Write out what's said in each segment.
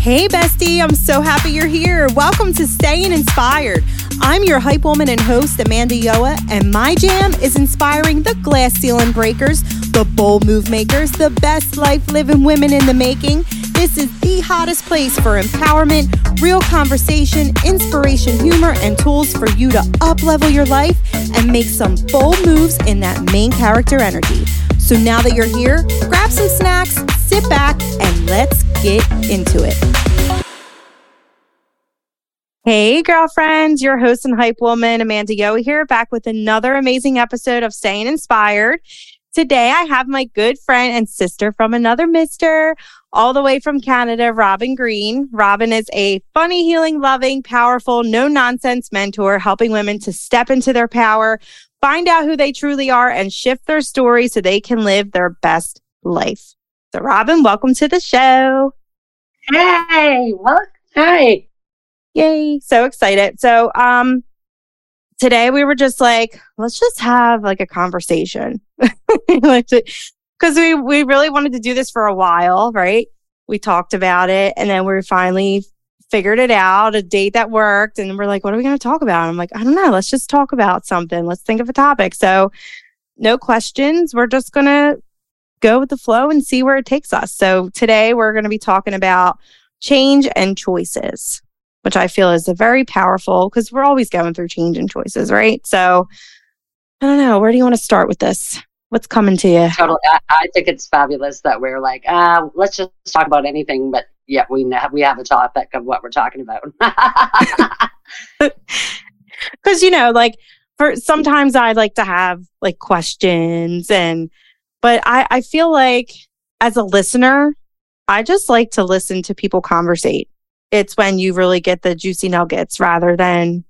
Hey, bestie, I'm so happy you're here. Welcome to Staying Inspired. I'm your hype woman and host, Amanda Yoa, and my jam is inspiring the glass ceiling breakers, the bold move makers, the best life living women in the making. This is the hottest place for empowerment, real conversation, inspiration, humor, and tools for you to up level your life and make some bold moves in that main character energy. So now that you're here, grab some snacks, sit back, and let's get into it. Hey, girlfriends, your host and hype woman, Amanda Yo here, back with another amazing episode of Staying Inspired. Today, I have my good friend and sister from another mister, all the way from Canada, Roben Green. Roben is a funny, healing, loving, powerful, no nonsense mentor, helping women to step into their power, find out who they truly are, and shift their story so they can live their best life. So, Roben, welcome to the show. Hey, welcome. hi. Yay. So excited. So, um, today we were just like, let's just have like a conversation. Cause we, we really wanted to do this for a while, right? We talked about it and then we finally figured it out, a date that worked. And we're like, what are we going to talk about? I'm like, I don't know. Let's just talk about something. Let's think of a topic. So no questions. We're just going to go with the flow and see where it takes us. So today we're going to be talking about change and choices, which I feel is a very powerful because we're always going through change and choices, right? So I don't know. Where do you want to start with this? What's coming to you? Totally. I, I think it's fabulous that we're like, uh, let's just talk about anything, but yeah, we have, we have a topic of what we're talking about. Because, you know, like for sometimes I like to have like questions and but I, I feel like as a listener, I just like to listen to people conversate. It's when you really get the juicy nuggets rather than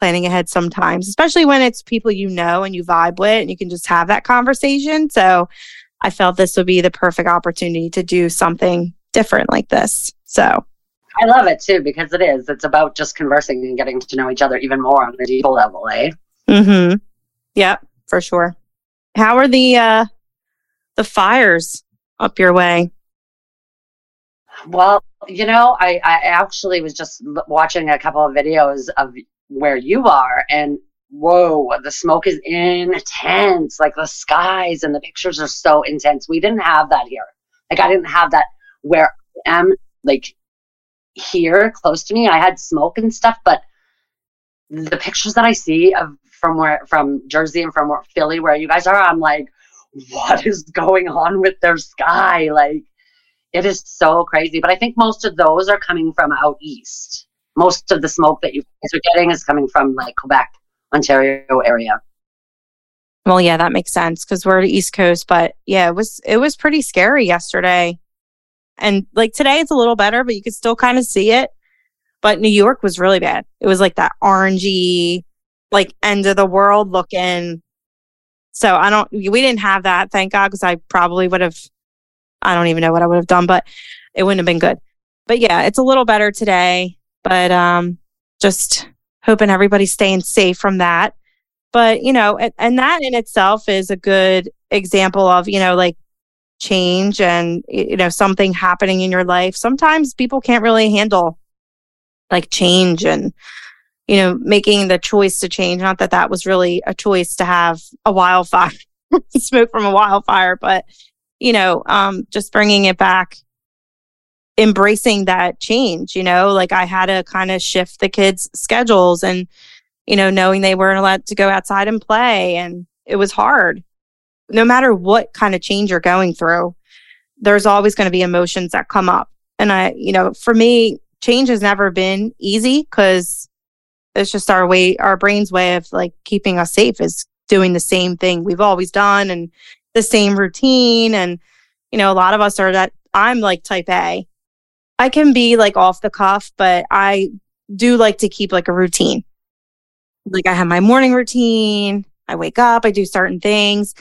planning ahead sometimes, especially when it's people you know and you vibe with and you can just have that conversation. So I felt this would be the perfect opportunity to do something different like this. So I love it too because it is. It's about just conversing and getting to know each other even more on a deeper level, eh? Mm-hmm. Yep, for sure. How are the uh the fires up your way? Well, you know, I, I actually was just watching a couple of videos of where you are, and whoa, the smoke is intense. Like the skies and the pictures are so intense. We didn't have that here. Like I didn't have that where I am, like here close to me. I had smoke and stuff, but the pictures that I see of from where from Jersey and from Philly, where you guys are, I'm like, what is going on with their sky? Like, it is so crazy. But I think most of those are coming from out east. Most of the smoke that you guys are getting is coming from like Quebec, Ontario area. Well, yeah, that makes sense because we're the East Coast. But yeah, it was it was pretty scary yesterday, and like today it's a little better, but you could still kind of see it. But New York was really bad. It was like that orangey, like end of the world looking so I don't, we didn't have that, thank God, because I probably would have, I don't even know what I would have done, but it wouldn't have been good. But yeah, it's a little better today, but um, just hoping everybody's staying safe from that. But, you know, and, and that in itself is a good example of, you know, like change and, you know, something happening in your life. Sometimes people can't really handle like change and you know, making the choice to change. Not that that was really a choice to have a wildfire, smoke from a wildfire, but, you know, um, just bringing it back, embracing that change, you know, like I had to kind of shift the kids' schedules and, you know, knowing they weren't allowed to go outside and play. And it was hard. No matter what kind of change you're going through, there's always going to be emotions that come up. And I, you know, for me, change has never been easy because it's just our way our brain's way of like keeping us safe is doing the same thing we've always done and the same routine. And you know a lot of us are that i'm like type a. I can be like off the cuff but i do like to keep like a routine. Like i have my morning routine. I wake up i do certain things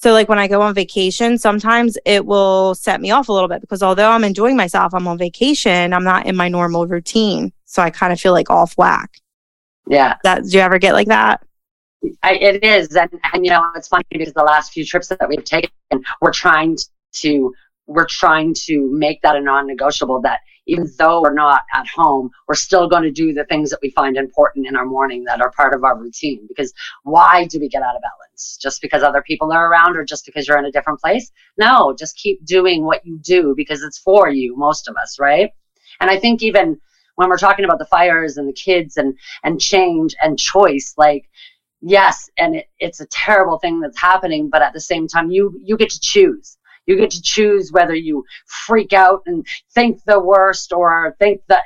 so like when i go on vacation sometimes it will set me off a little bit because although i'm enjoying myself i'm on vacation i'm not in my normal routine so i kind of feel like off whack yeah. That do you ever get like that? I, it is, and and you know it's funny because the last few trips that we've taken, we're trying to we're trying to make that a non-negotiable. That even though we're not at home, we're still going to do the things that we find important in our morning that are part of our routine. Because why do we get out of balance? Just because other people are around or just because you're in a different place? No, just keep doing what you do because it's for you, most of us, right? And I think even when we're talking about the fires and the kids and, and change and choice, like, yes, and it, it's a terrible thing that's happening, but at the same time, you, you get to choose you get to choose whether you freak out and think the worst or think that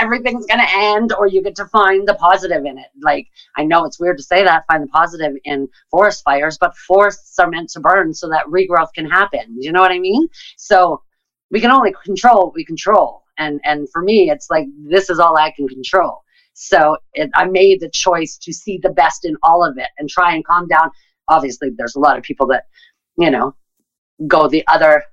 everything's going to end or you get to find the positive in it. Like, I know it's weird to say that, find the positive in forest fires, but forests are meant to burn so that regrowth can happen. You know what I mean? So we can only control what we control. And, and for me, it's like, this is all I can control. So it, I made the choice to see the best in all of it and try and calm down. Obviously, there's a lot of people that, you know, go the other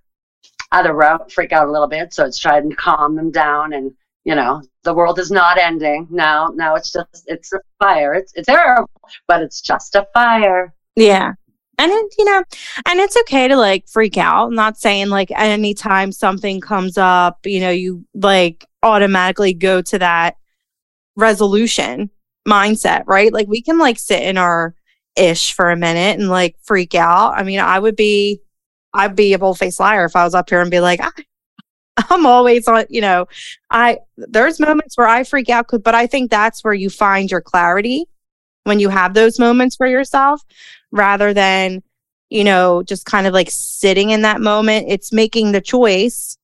other route, freak out a little bit. So it's trying to calm them down and you know, the world is not ending. Now now it's just it's a fire. It's it's terrible, but it's just a fire. Yeah. And it, you know, and it's okay to like freak out. I'm not saying like anytime something comes up, you know, you like automatically go to that resolution mindset, right? Like we can like sit in our ish for a minute and like freak out. I mean, I would be I'd be a bold-faced liar if I was up here and be like, I, I'm always on, you know, I there's moments where I freak out, but I think that's where you find your clarity when you have those moments for yourself rather than, you know, just kind of like sitting in that moment. It's making the choice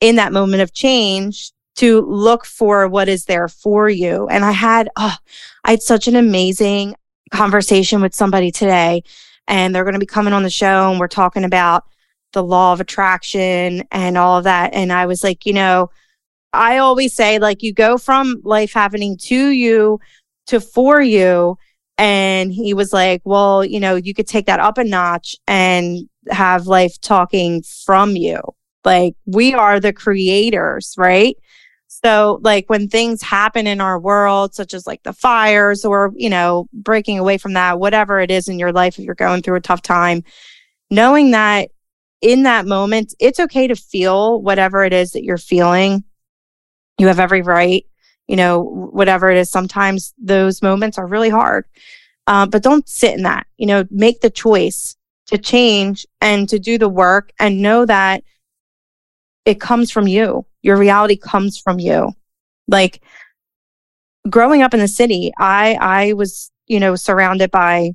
in that moment of change to look for what is there for you. And I had, oh, I had such an amazing conversation with somebody today and they're going to be coming on the show and we're talking about the law of attraction and all of that. And I was like, you know, I always say, like, you go from life happening to you to for you. And he was like, well, you know, you could take that up a notch and have life talking from you. Like, we are the creators, right? So, like when things happen in our world, such as like the fires or, you know, breaking away from that, whatever it is in your life, if you're going through a tough time, knowing that in that moment, it's okay to feel whatever it is that you're feeling. You have every right, you know, whatever it is. Sometimes those moments are really hard, uh, but don't sit in that. You know, make the choice to change and to do the work and know that it comes from you. Your reality comes from you. Like growing up in the city, I I was, you know, surrounded by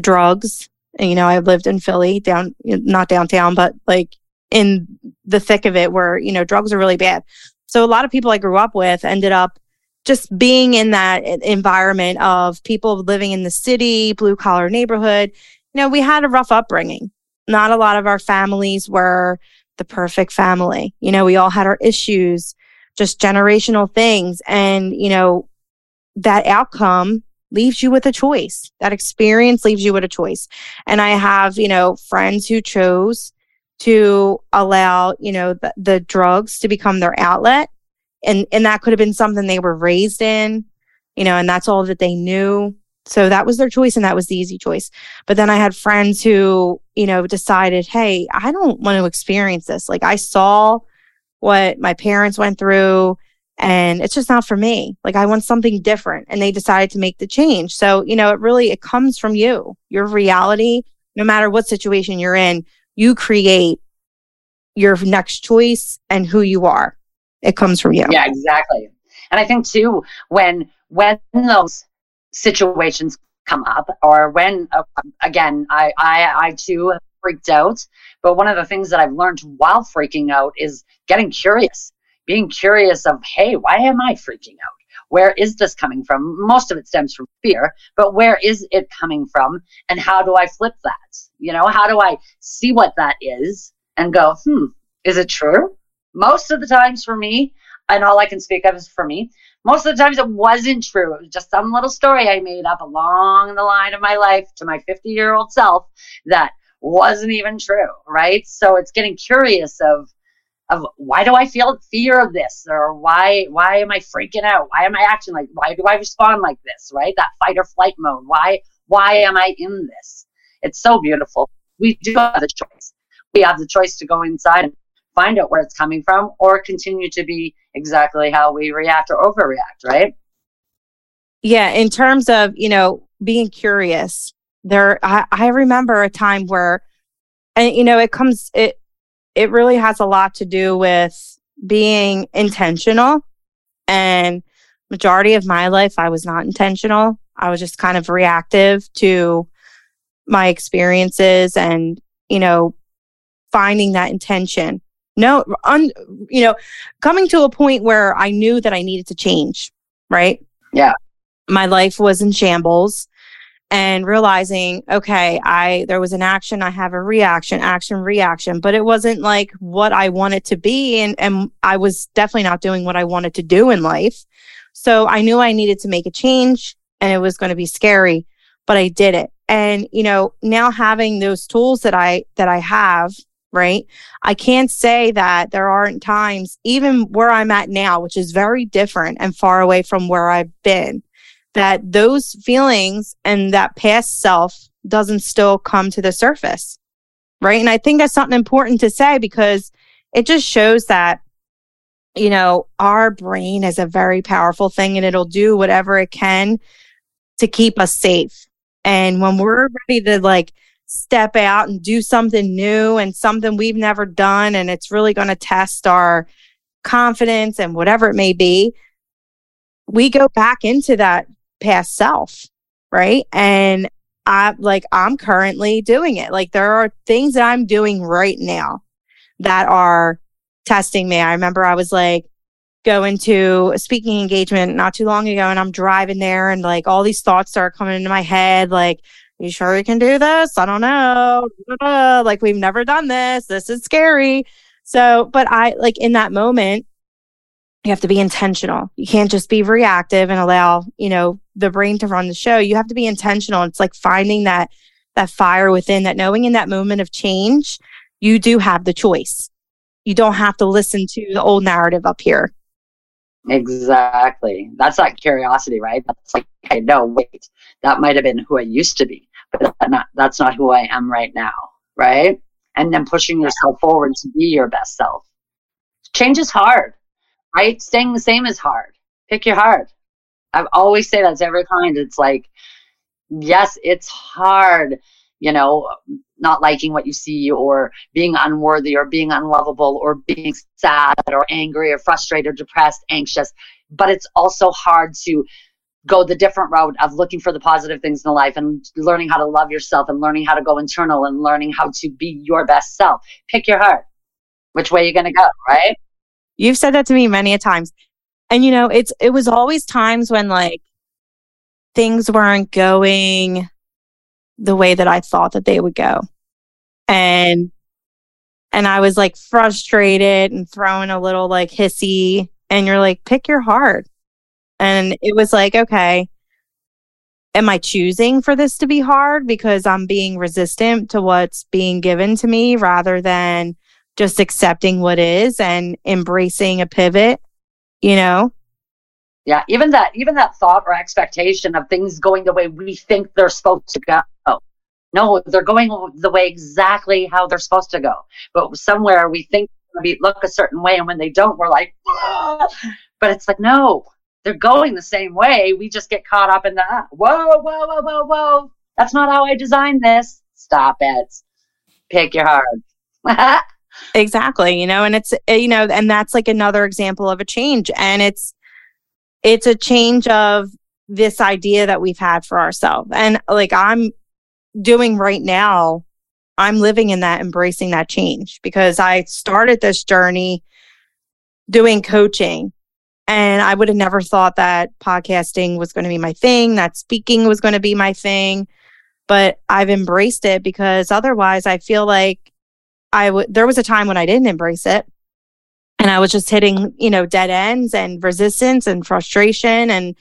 drugs. And, you know, I lived in Philly, down not downtown, but like in the thick of it where, you know, drugs are really bad. So a lot of people I grew up with ended up just being in that environment of people living in the city, blue collar neighborhood. You know, we had a rough upbringing. Not a lot of our families were the perfect family. You know, we all had our issues, just generational things. And, you know, that outcome leaves you with a choice. That experience leaves you with a choice. And I have, you know, friends who chose to allow, you know, the, the drugs to become their outlet. And, and that could have been something they were raised in, you know, and that's all that they knew. So that was their choice and that was the easy choice. But then I had friends who, you know, decided, hey, I don't want to experience this. Like I saw what my parents went through and it's just not for me. Like I want something different. And they decided to make the change. So, you know, it really it comes from you. Your reality, no matter what situation you're in, you create your next choice and who you are. It comes from you. Yeah, exactly. And I think too, when when those situations come up or when uh, again I, I i too freaked out. But one of the things that i've learned while freaking out is getting curious being curious of hey why am i freaking out? Where is this coming from? Most of it stems from fear but where is it coming from? And how do i flip that? You know how do i see what that is and go hmm is it true? Most of the times for me and all i can speak of is for me most of the times it wasn't true. It was just some little story I made up along the line of my life to my 50 year old self that wasn't even true, right? So it's getting curious of of why do I feel fear of this or why why am I freaking out? Why am I acting like why do I respond like this, right? That fight or flight mode. Why why am I in this? It's so beautiful. We do have the choice. We have the choice to go inside find out where it's coming from, or continue to be exactly how we react or overreact, right? Yeah, in terms of, you know, being curious, there I, I remember a time where and you know, it comes it it really has a lot to do with being intentional and majority of my life I was not intentional. I was just kind of reactive to my experiences and, you know, finding that intention. No, un, you know, coming to a point where I knew that I needed to change, right? Yeah. My life was in shambles and realizing, okay, I, there was an action, I have a reaction, action, reaction, but it wasn't like what I wanted to be. And, and I was definitely not doing what I wanted to do in life. So I knew I needed to make a change and it was going to be scary, but I did it. And, you know, now having those tools that I, that I have, right? I can't say that there aren't times, even where I'm at now, which is very different and far away from where I've been that those feelings and that past self doesn't still come to the surface. Right. And I think that's something important to say because it just shows that, you know, our brain is a very powerful thing and it'll do whatever it can to keep us safe. And when we're ready to like step out and do something new and something we've never done, and it's really going to test our confidence and whatever it may be, we go back into that past self, right? And I like I'm currently doing it. Like there are things that I'm doing right now that are testing me. I remember I was like going to a speaking engagement not too long ago and I'm driving there and like all these thoughts start coming into my head like you sure we can do this? I don't know. Like we've never done this. This is scary. So, but I like in that moment you have to be intentional. You can't just be reactive and allow, you know, the brain to run the show. You have to be intentional. It's like finding that that fire within that knowing in that moment of change, you do have the choice. You don't have to listen to the old narrative up here. Exactly. That's that curiosity, right? That's like, hey, no, wait, that might have been who I used to be, but not, that's not who I am right now, right? And then pushing yourself forward to be your best self. Change is hard right? Staying the same is hard. Pick your heart. I've always say that to every client. It's like, yes, it's hard, you know, not liking what you see or being unworthy or being unlovable or being sad or angry or frustrated, or depressed, anxious. But it's also hard to go the different route of looking for the positive things in life and learning how to love yourself and learning how to go internal and learning how to be your best self. Pick your heart. Which way you're going to go, right? You've said that to me many a times. And you know, it's it was always times when like things weren't going the way that I thought that they would go. And and I was like frustrated and throwing a little like hissy and you're like pick your heart. And it was like, okay, am I choosing for this to be hard because I'm being resistant to what's being given to me rather than just accepting what is and embracing a pivot, you know? Yeah, even that even that thought or expectation of things going the way we think they're supposed to go. No, they're going the way exactly how they're supposed to go. But somewhere we think we look a certain way and when they don't we're like but it's like no, they're going the same way. We just get caught up in that. Whoa, whoa, whoa, whoa, whoa. That's not how I designed this. Stop it. Pick your heart. Exactly. You know, and it's, eh, you know, and that's like another example of a change. And it's, it's a change of this idea that we've had for ourselves. And like I'm doing right now, I'm living in that, embracing that change because I started this journey doing coaching and I would have never thought that podcasting was going to be my thing, that speaking was going to be my thing. But I've embraced it because otherwise I feel like I would, there was a time when I didn't embrace it and I was just hitting, you know, dead ends and resistance and frustration and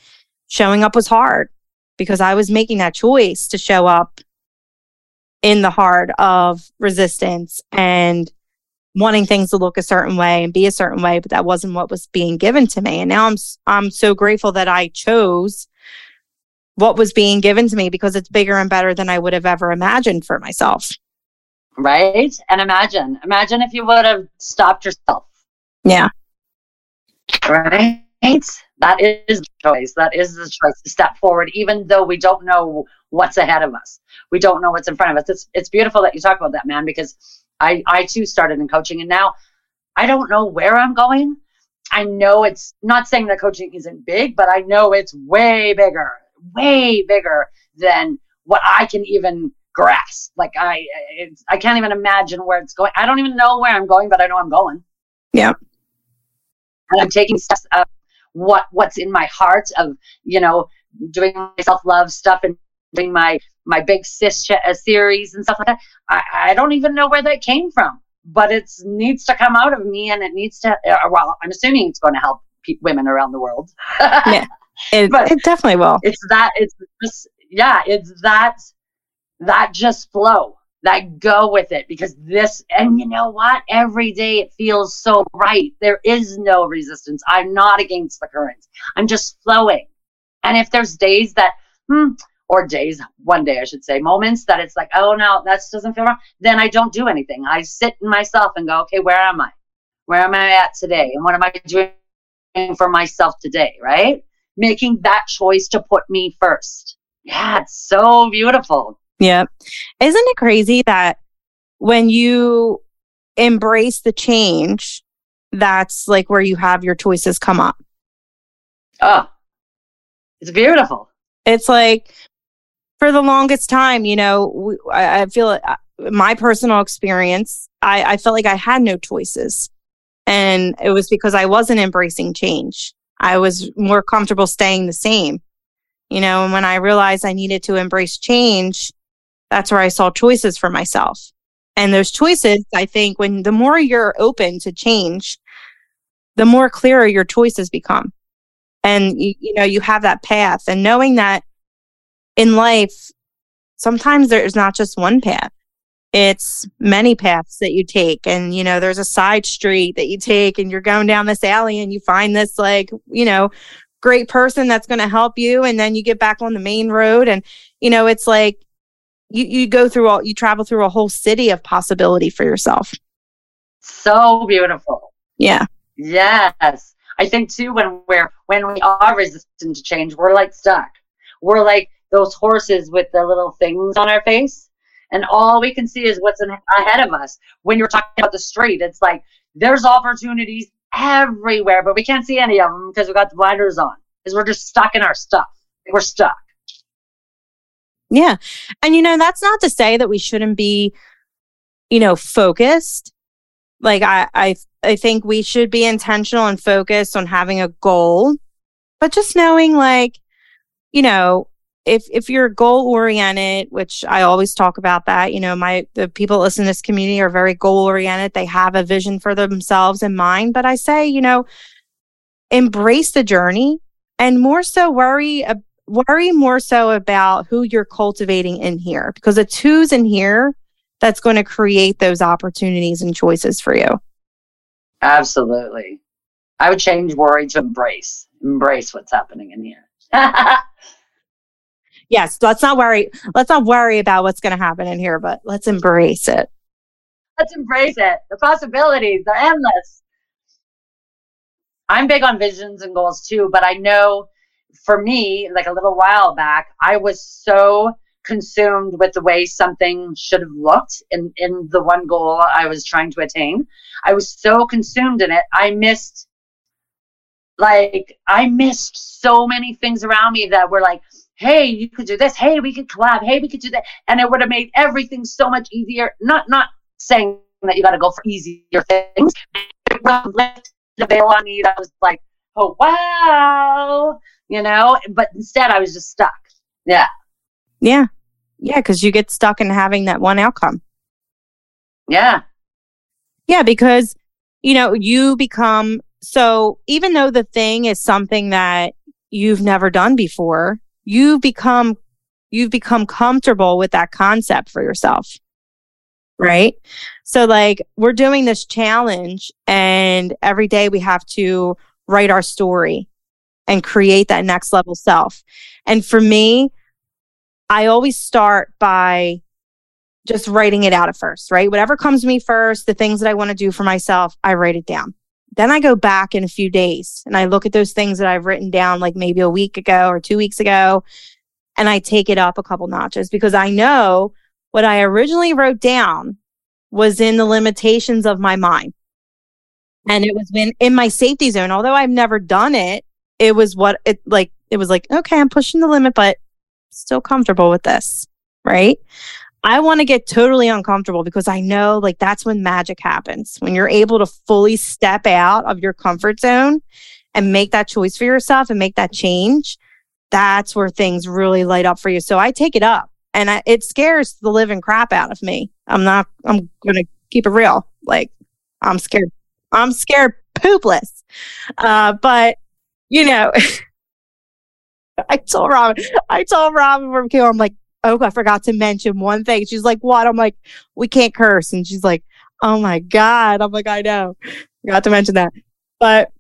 showing up was hard because I was making that choice to show up in the heart of resistance and wanting things to look a certain way and be a certain way, but that wasn't what was being given to me. And now I'm, I'm so grateful that I chose what was being given to me because it's bigger and better than I would have ever imagined for myself. Right? And imagine, imagine if you would have stopped yourself. Yeah. Right? That is the choice. That is the choice to step forward, even though we don't know what's ahead of us. We don't know what's in front of us. It's it's beautiful that you talk about that, man, because I I too started in coaching and now I don't know where I'm going. I know it's not saying that coaching isn't big, but I know it's way bigger, way bigger than what I can even grasp. Like I, I can't even imagine where it's going. I don't even know where I'm going, but I know I'm going. Yeah. And I'm taking steps of what what's in my heart of you know doing my self love stuff and doing my my big sis uh, series and stuff like that. I, I don't even know where that came from, but it needs to come out of me, and it needs to. Uh, well, I'm assuming it's going to help pe- women around the world. yeah, it, but it definitely will. It's that. It's just yeah. It's that that just flow that go with it because this and you know what every day it feels so right there is no resistance i'm not against the current i'm just flowing and if there's days that hmm, or days one day i should say moments that it's like oh no that doesn't feel right. Then i don't do anything. I sit in myself and go okay where am i? Where am i at today? And what am i doing for myself today right? Making that choice to put me first. Yeah it's so beautiful. Yeah. Isn't it crazy that when you embrace the change, that's like where you have your choices come up? Oh, it's beautiful. It's like for the longest time, you know, I, feel uh, my personal experience, I, I felt like I had no choices. And it was because I wasn't embracing change. I was more comfortable staying the same. You know, and when I realized I needed to embrace change, that's where I saw choices for myself. And those choices, I think, when the more you're open to change, the more clearer your choices become. And you, you know, you have that path and knowing that in life, sometimes there's not just one path. It's many paths that you take. And, you know, there's a side street that you take and you're going down this alley and you find this like, you know, great person that's going to help you. And then you get back on the main road. And, you know, it's like you you go through all you travel through a whole city of possibility for yourself. So beautiful. Yeah. Yes. I think too when we're when we are resistant to change, we're like stuck. We're like those horses with the little things on our face, and all we can see is what's in, ahead of us. When you're talking about the street, it's like there's opportunities everywhere, but we can't see any of them because we got the blinders on. Because we're just stuck in our stuff. We're stuck. Yeah. And you know, that's not to say that we shouldn't be, you know, focused. Like I I I think we should be intentional and focused on having a goal, but just knowing like, you know, if if you're goal oriented, which I always talk about that, you know, my the people listen to this community are very goal oriented. They have a vision for themselves in mind, but I say, you know, embrace the journey and more so worry worry more so about who you're cultivating in here because it's who's in here that's going to create those opportunities and choices for you. Absolutely. I would change worry to embrace. Embrace what's happening in here. yes, let's not worry. Let's not worry about what's going to happen in here, but let's embrace it. Let's embrace it. The possibilities, they're endless. I'm big on visions and goals too, but I know for me, like a little while back, I was so consumed with the way something should have looked in, in the one goal I was trying to attain. I was so consumed in it. I missed, like, I missed so many things around me that were like, hey, you could do this. Hey, we could collab. Hey, we could do that. And it would have made everything so much easier. Not, not saying that you got to go for easier things. It the veil on me. That was like, oh, wow you know, but instead I was just stuck. Yeah. Yeah. Yeah. Cause you get stuck in having that one outcome. Yeah. Yeah. Because, you know, you become so even though the thing is something that you've never done before, you've become you've become comfortable with that concept for yourself. Right? So like we're doing this challenge and every day we have to write our story and create that next level self. And for me, I always start by just writing it out at first, right? Whatever comes to me first, the things that I want to do for myself, I write it down. Then I go back in a few days and I look at those things that I've written down like maybe a week ago or two weeks ago, and I take it up a couple notches because I know what I originally wrote down was in the limitations of my mind. And it was in, in my safety zone. Although I've never done it, it was what it like, it was like, okay, I'm pushing the limit, but still comfortable with this. Right. I want to get totally uncomfortable because I know like that's when magic happens. When you're able to fully step out of your comfort zone and make that choice for yourself and make that change, that's where things really light up for you. So I take it up and I, it scares the living crap out of me. I'm not, I'm going to keep it real. Like I'm scared. I'm scared poopless. Uh, but you know, I told Roben, I told Roben from Kill, I'm like, oh, I forgot to mention one thing. She's like, what? I'm like, we can't curse. And she's like, oh my God. I'm like, I know. Forgot to mention that. But,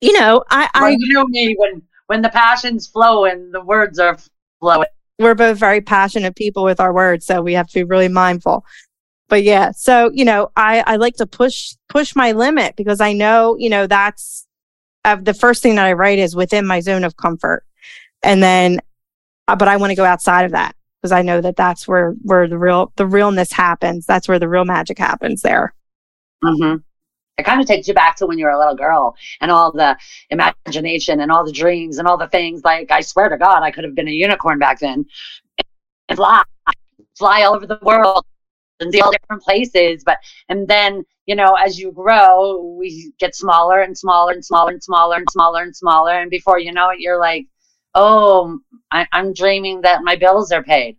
you know, I, well, I you know me when, when the passions flow and the words are flowing. We're both very passionate people with our words. So we have to be really mindful. But yeah, so, you know, I, I like to push, push my limit because I know, you know, that's uh, the first thing that I write is within my zone of comfort. And then but I want to go outside of that because I know that that's where where the real the realness happens. That's where the real magic happens there. Mm-hmm. It kind of takes you back to when you were a little girl and all the imagination and all the dreams and all the things. Like I swear to God, I could have been a unicorn back then and fly, fly all over the world and see all different places. But and then you know, as you grow, we get smaller and smaller and smaller and smaller and smaller and smaller, and before you know it, you're like oh, I, I'm dreaming that my bills are paid.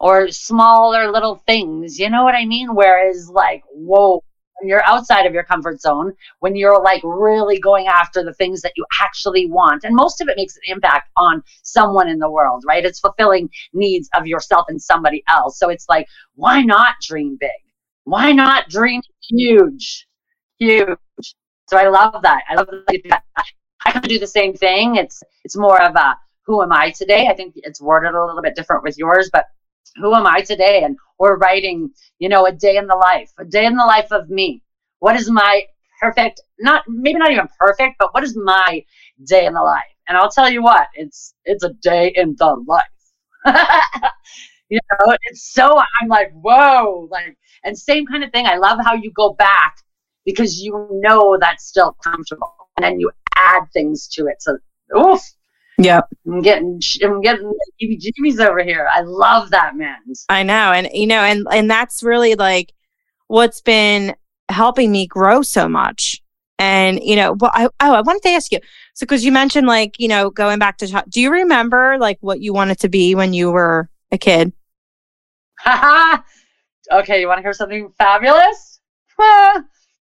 Or smaller little things, you know what I mean? Whereas, like, whoa, when you're outside of your comfort zone, when you're like really going after the things that you actually want, and most of it makes an impact on someone in the world, right? It's fulfilling needs of yourself and somebody else. So it's like, why not dream big? Why not dream huge? Huge. So I love that. I love that. I of do the same thing. It's it's more of a who am I today? I think it's worded a little bit different with yours, but who am I today? And we're writing, you know, a day in the life, a day in the life of me. What is my perfect, not maybe not even perfect, but what is my day in the life? And I'll tell you what, it's it's a day in the life. you know, it's so I'm like, whoa, like and same kind of thing. I love how you go back because you know that's still comfortable. And then you add things to it. So, oof. Yeah. I'm getting, I'm getting heebie over here. I love that, man. I know. And, you know, and, and that's really like what's been helping me grow so much. And, you know, but I, oh, I wanted to ask you. So, cause you mentioned like, you know, going back to, do you remember like what you wanted to be when you were a kid? okay. You want to hear something fabulous?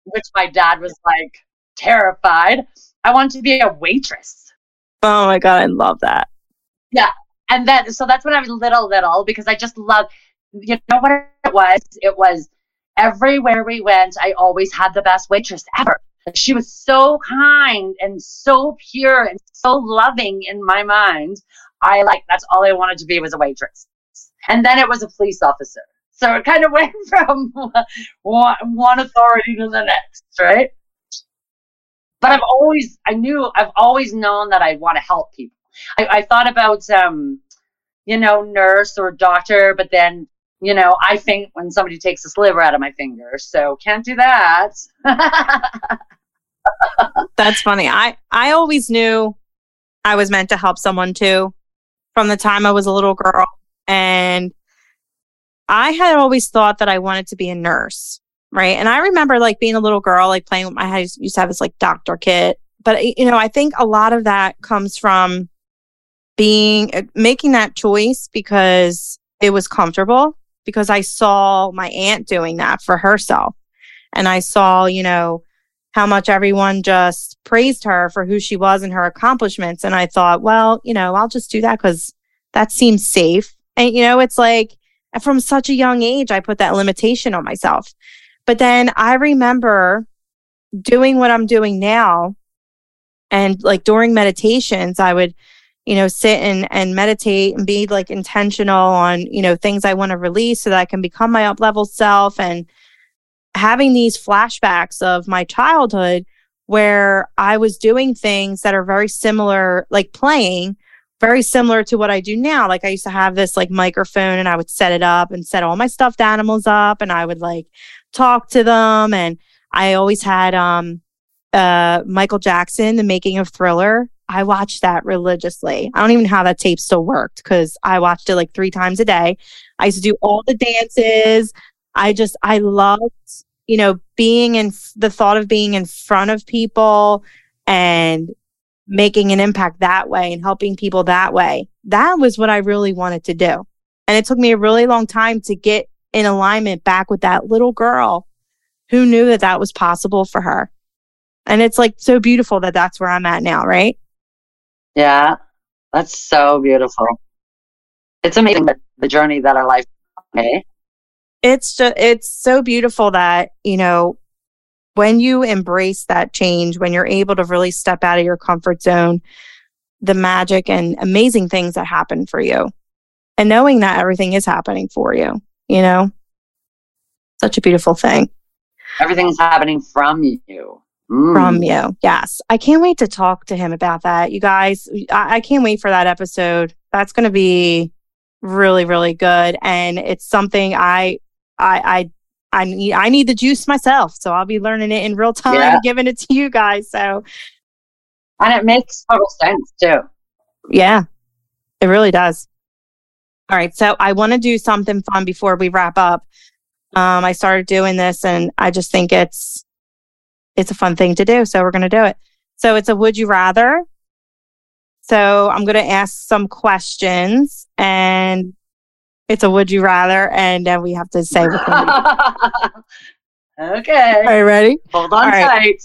Which my dad was like terrified. I wanted to be a waitress. Oh my God, I love that. Yeah. And then, so that's when I was little, little, because I just love, you know what it was? It was everywhere we went, I always had the best waitress ever. She was so kind and so pure and so loving in my mind. I like, that's all I wanted to be was a waitress. And then it was a police officer. So it kind of went from one, one authority to the next, right? But I've always, I knew, I've always known that I want to help people. I, I thought about, um, you know, nurse or doctor, but then, you know, I faint when somebody takes a sliver out of my finger, so can't do that. That's funny. I I always knew I was meant to help someone too, from the time I was a little girl, and I had always thought that I wanted to be a nurse right? And I remember like being a little girl, like playing with my, I used to have this like doctor kit. But, you know, I think a lot of that comes from being, uh, making that choice because it was comfortable, because I saw my aunt doing that for herself. And I saw, you know, how much everyone just praised her for who she was and her accomplishments. And I thought, well, you know, I'll just do that because that seems safe. And, you know, it's like from such a young age, I put that limitation on myself. But then I remember doing what I'm doing now. And like during meditations, I would, you know, sit and, and meditate and be like intentional on, you know, things I want to release so that I can become my up level self and having these flashbacks of my childhood where I was doing things that are very similar, like playing very similar to what I do now. Like I used to have this like microphone and I would set it up and set all my stuffed animals up and I would like talk to them. And I always had um uh Michael Jackson, the making of thriller. I watched that religiously. I don't even know how that tape still worked because I watched it like three times a day. I used to do all the dances. I just I loved, you know, being in the thought of being in front of people and making an impact that way and helping people that way. That was what I really wanted to do. And it took me a really long time to get in alignment back with that little girl who knew that that was possible for her. And it's like so beautiful that that's where I'm at now, right? Yeah, that's so beautiful. It's amazing the journey that our life. Okay. It's just, it's so beautiful that, you know, when you embrace that change, when you're able to really step out of your comfort zone, the magic and amazing things that happen for you, and knowing that everything is happening for you, you know, such a beautiful thing. Everything is happening from you. Mm. From you. Yes. I can't wait to talk to him about that. You guys, I, I can't wait for that episode. That's going to be really, really good. And it's something I, I, I I need I need the juice myself, so I'll be learning it in real time, yeah. giving it to you guys. So, and it makes total sense too. Yeah, it really does. All right, so I want to do something fun before we wrap up. Um, I started doing this, and I just think it's it's a fun thing to do, so we're going to do it. So it's a would you rather. So I'm going to ask some questions, and it's a would you rather, and then we have to say okay. All right, ready? Hold on All right. tight.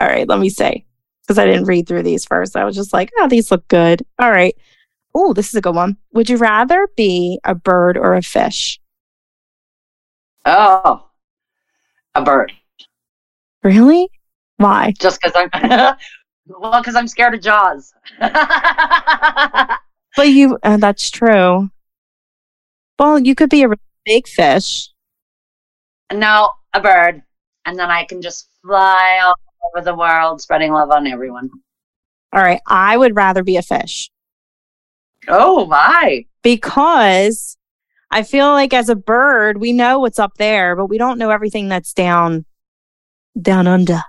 All right, let me say because I didn't read through these first. I was just like, oh, these look good. All right. Oh, this is a good one. Would you rather be a bird or a fish? Oh, a bird. Really? Why? Just because I'm well, because I'm scared of Jaws. but you, uh, that's true. Well, you could be a big fish. No, a bird. And then I can just fly all over the world, spreading love on everyone. All right. I would rather be a fish. Oh, my. Because I feel like as a bird, we know what's up there, but we don't know everything that's down, down under.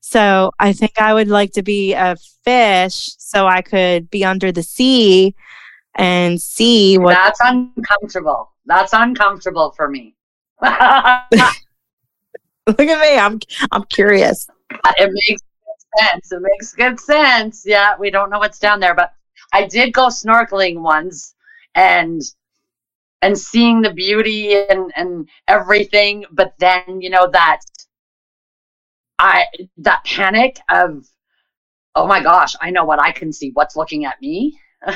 So I think I would like to be a fish so I could be under the sea and see what that's uncomfortable. That's uncomfortable for me. Look at me. I'm I'm curious. It makes sense. It makes good sense. Yeah, we don't know what's down there, but I did go snorkeling once and and seeing the beauty and and everything, but then you know that I that panic of oh my gosh, I know what I can see. What's looking at me?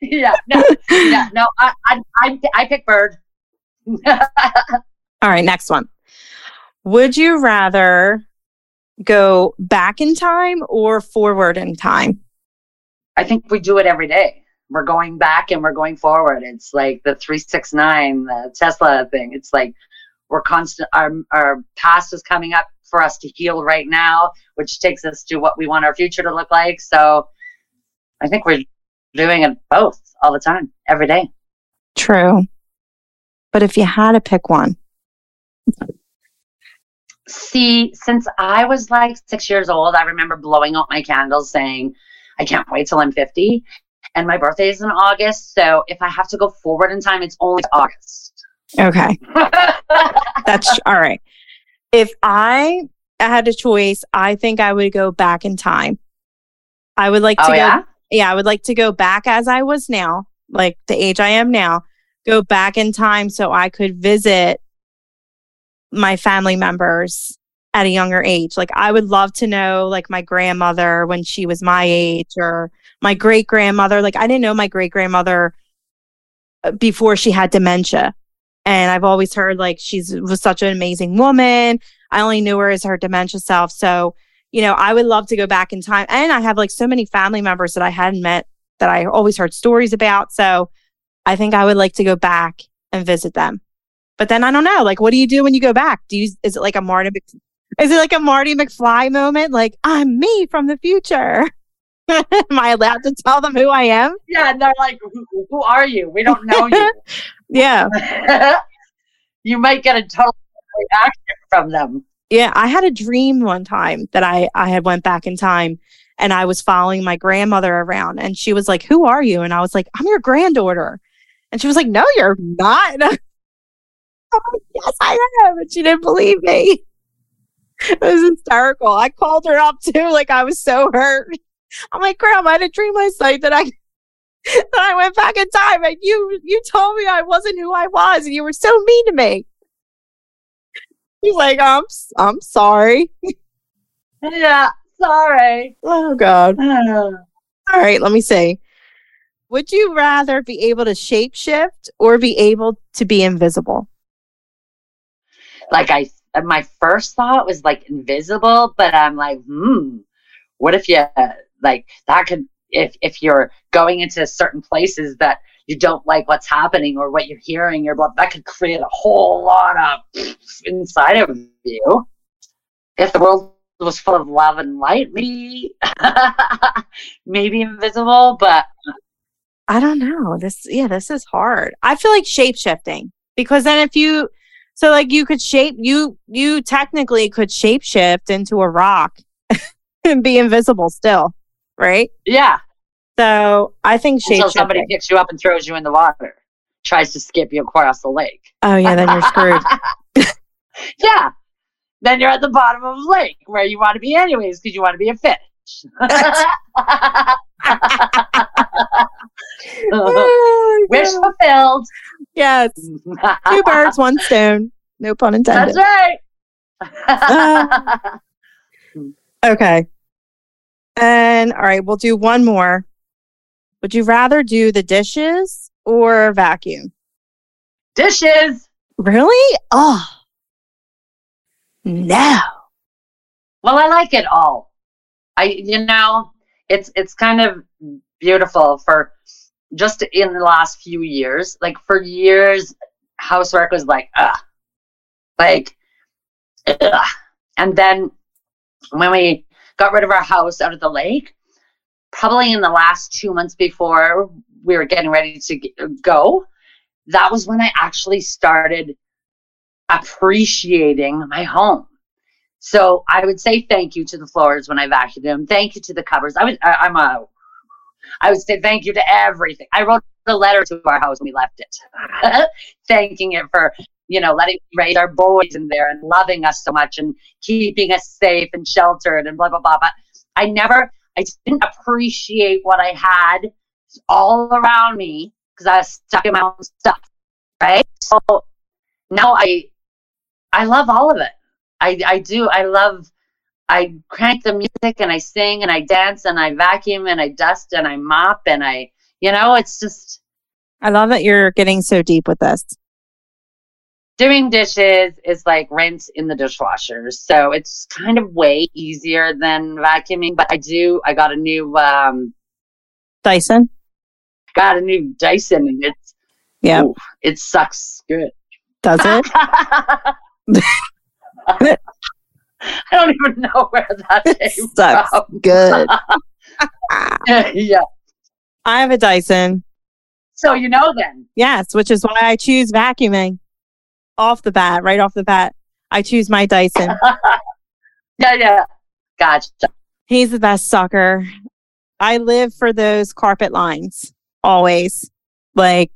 yeah, no, yeah, no. I, I, I, I pick bird. All right, next one. Would you rather go back in time or forward in time? I think we do it every day. We're going back and we're going forward. It's like the 369, the Tesla thing. It's like we're constant, our, our past is coming up for us to heal right now, which takes us to what we want our future to look like. So I think we're doing it both all the time, every day. True. But if you had to pick one, see, since I was like six years old, I remember blowing out my candles saying, I can't wait till I'm 50. And my birthday is in August. So if I have to go forward in time, it's only August. Okay. That's all right. If I had a choice, I think I would go back in time. I would like to oh, go. Yeah? yeah, I would like to go back as I was now, like the age I am now, go back in time so I could visit my family members at a younger age. Like I would love to know like my grandmother when she was my age or my great grandmother. Like I didn't know my great grandmother uh, before she had dementia. And I've always heard like she's was such an amazing woman. I only knew her as her dementia self. So you know, I would love to go back in time. And I have like so many family members that I hadn't met that I always heard stories about. So I think I would like to go back and visit them. But then I don't know, like, what do you do when you go back? Do you, is it like a Marty, is it like a Marty McFly moment? Like, I'm me from the future. am I allowed to tell them who I am? Yeah. And they're like, who, who are you? We don't know you. yeah. you might get a total reaction from them. Yeah, I had a dream one time that I I had went back in time and I was following my grandmother around and she was like, "Who are you?" and I was like, "I'm your granddaughter." And she was like, "No, you're not." like, yes, I am. And she didn't believe me. It was hysterical. I called her up too, like I was so hurt. I'm like, Grandma, I had a dream last night that I that I went back in time and you you told me I wasn't who I was and you were so mean to me. He's like, I'm I'm sorry. Yeah, sorry. Oh God. All right, let me see. Would you rather be able to shapeshift or be able to be invisible? Like I, my first thought was like invisible, but I'm like, hmm, what if you like that could if if you're going into certain places that you don't like what's happening or what you're hearing or what that could create a whole lot of inside of you. If the world was full of love and light, maybe maybe invisible, but I don't know. This yeah, this is hard. I feel like shape shifting because then if you so like you could shape you you technically could shape shift into a rock and be invisible still, right? Yeah. So I think shape Until somebody picks you up and throws you in the water, tries to skip you across the lake. Oh yeah, then you're screwed. yeah. Then you're at the bottom of the lake where you want to be anyways because you want to be a fish. oh, Wish fulfilled. Yes. Two birds, one stone. No pun intended. That's right. uh, okay. And all right, we'll do one more. Would you rather do the dishes or vacuum? Dishes. Really? Oh. No. Well, I like it all. I you know, it's it's kind of beautiful for just in the last few years. Like for years housework was like ugh. Like ugh. and then when we got rid of our house out of the lake, probably in the last two months before we were getting ready to go, that was when I actually started appreciating my home. So I would say thank you to the floors when I vacuumed them. Thank you to the covers. I would, I, am a, I would say thank you to everything. I wrote a letter to our house when we left it, thanking it for, you know, letting raise our boys in there and loving us so much and keeping us safe and sheltered and blah, blah, blah. But I never, I didn't appreciate what I had all around me because I was stuck in my own stuff. Right. So now I, I love all of it. I, I do. I love, I crank the music and I sing and I dance and I vacuum and I dust and I mop and I, you know, it's just. I love that you're getting so deep with this. Doing dishes is like rinse in the dishwasher. So it's kind of way easier than vacuuming. But I do, I got a new um, Dyson. Got a new Dyson and it's, yeah, it sucks good. Does it? I don't even know where that came Sucks from. good. yeah. I have a Dyson. So you know then. Yes, which is why I choose vacuuming off the bat, right off the bat. I choose my Dyson. yeah, yeah. Gotcha. He's the best sucker. I live for those carpet lines always. Like,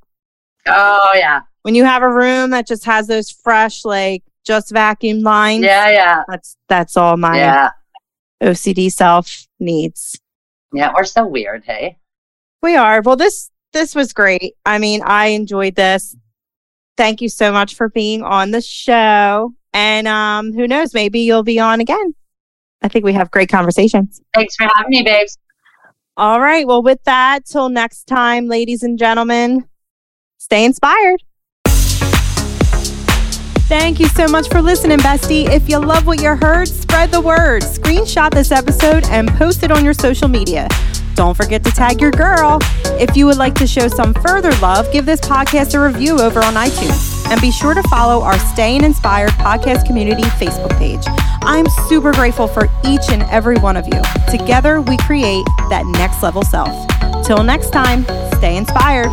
oh, yeah. When you have a room that just has those fresh, like, just vacuum lines. Yeah, yeah. That's that's all my yeah. OCD self needs. Yeah, we're so weird, hey. We are. Well, this this was great. I mean, I enjoyed this. Thank you so much for being on the show. And um, who knows, maybe you'll be on again. I think we have great conversations. Thanks for having me, babes. All right. Well, with that, till next time, ladies and gentlemen, stay inspired. Thank you so much for listening, bestie. If you love what you heard, spread the word. Screenshot this episode and post it on your social media. Don't forget to tag your girl. If you would like to show some further love, give this podcast a review over on iTunes. And be sure to follow our Staying Inspired podcast community Facebook page. I'm super grateful for each and every one of you. Together, we create that next level self. Till next time, stay inspired.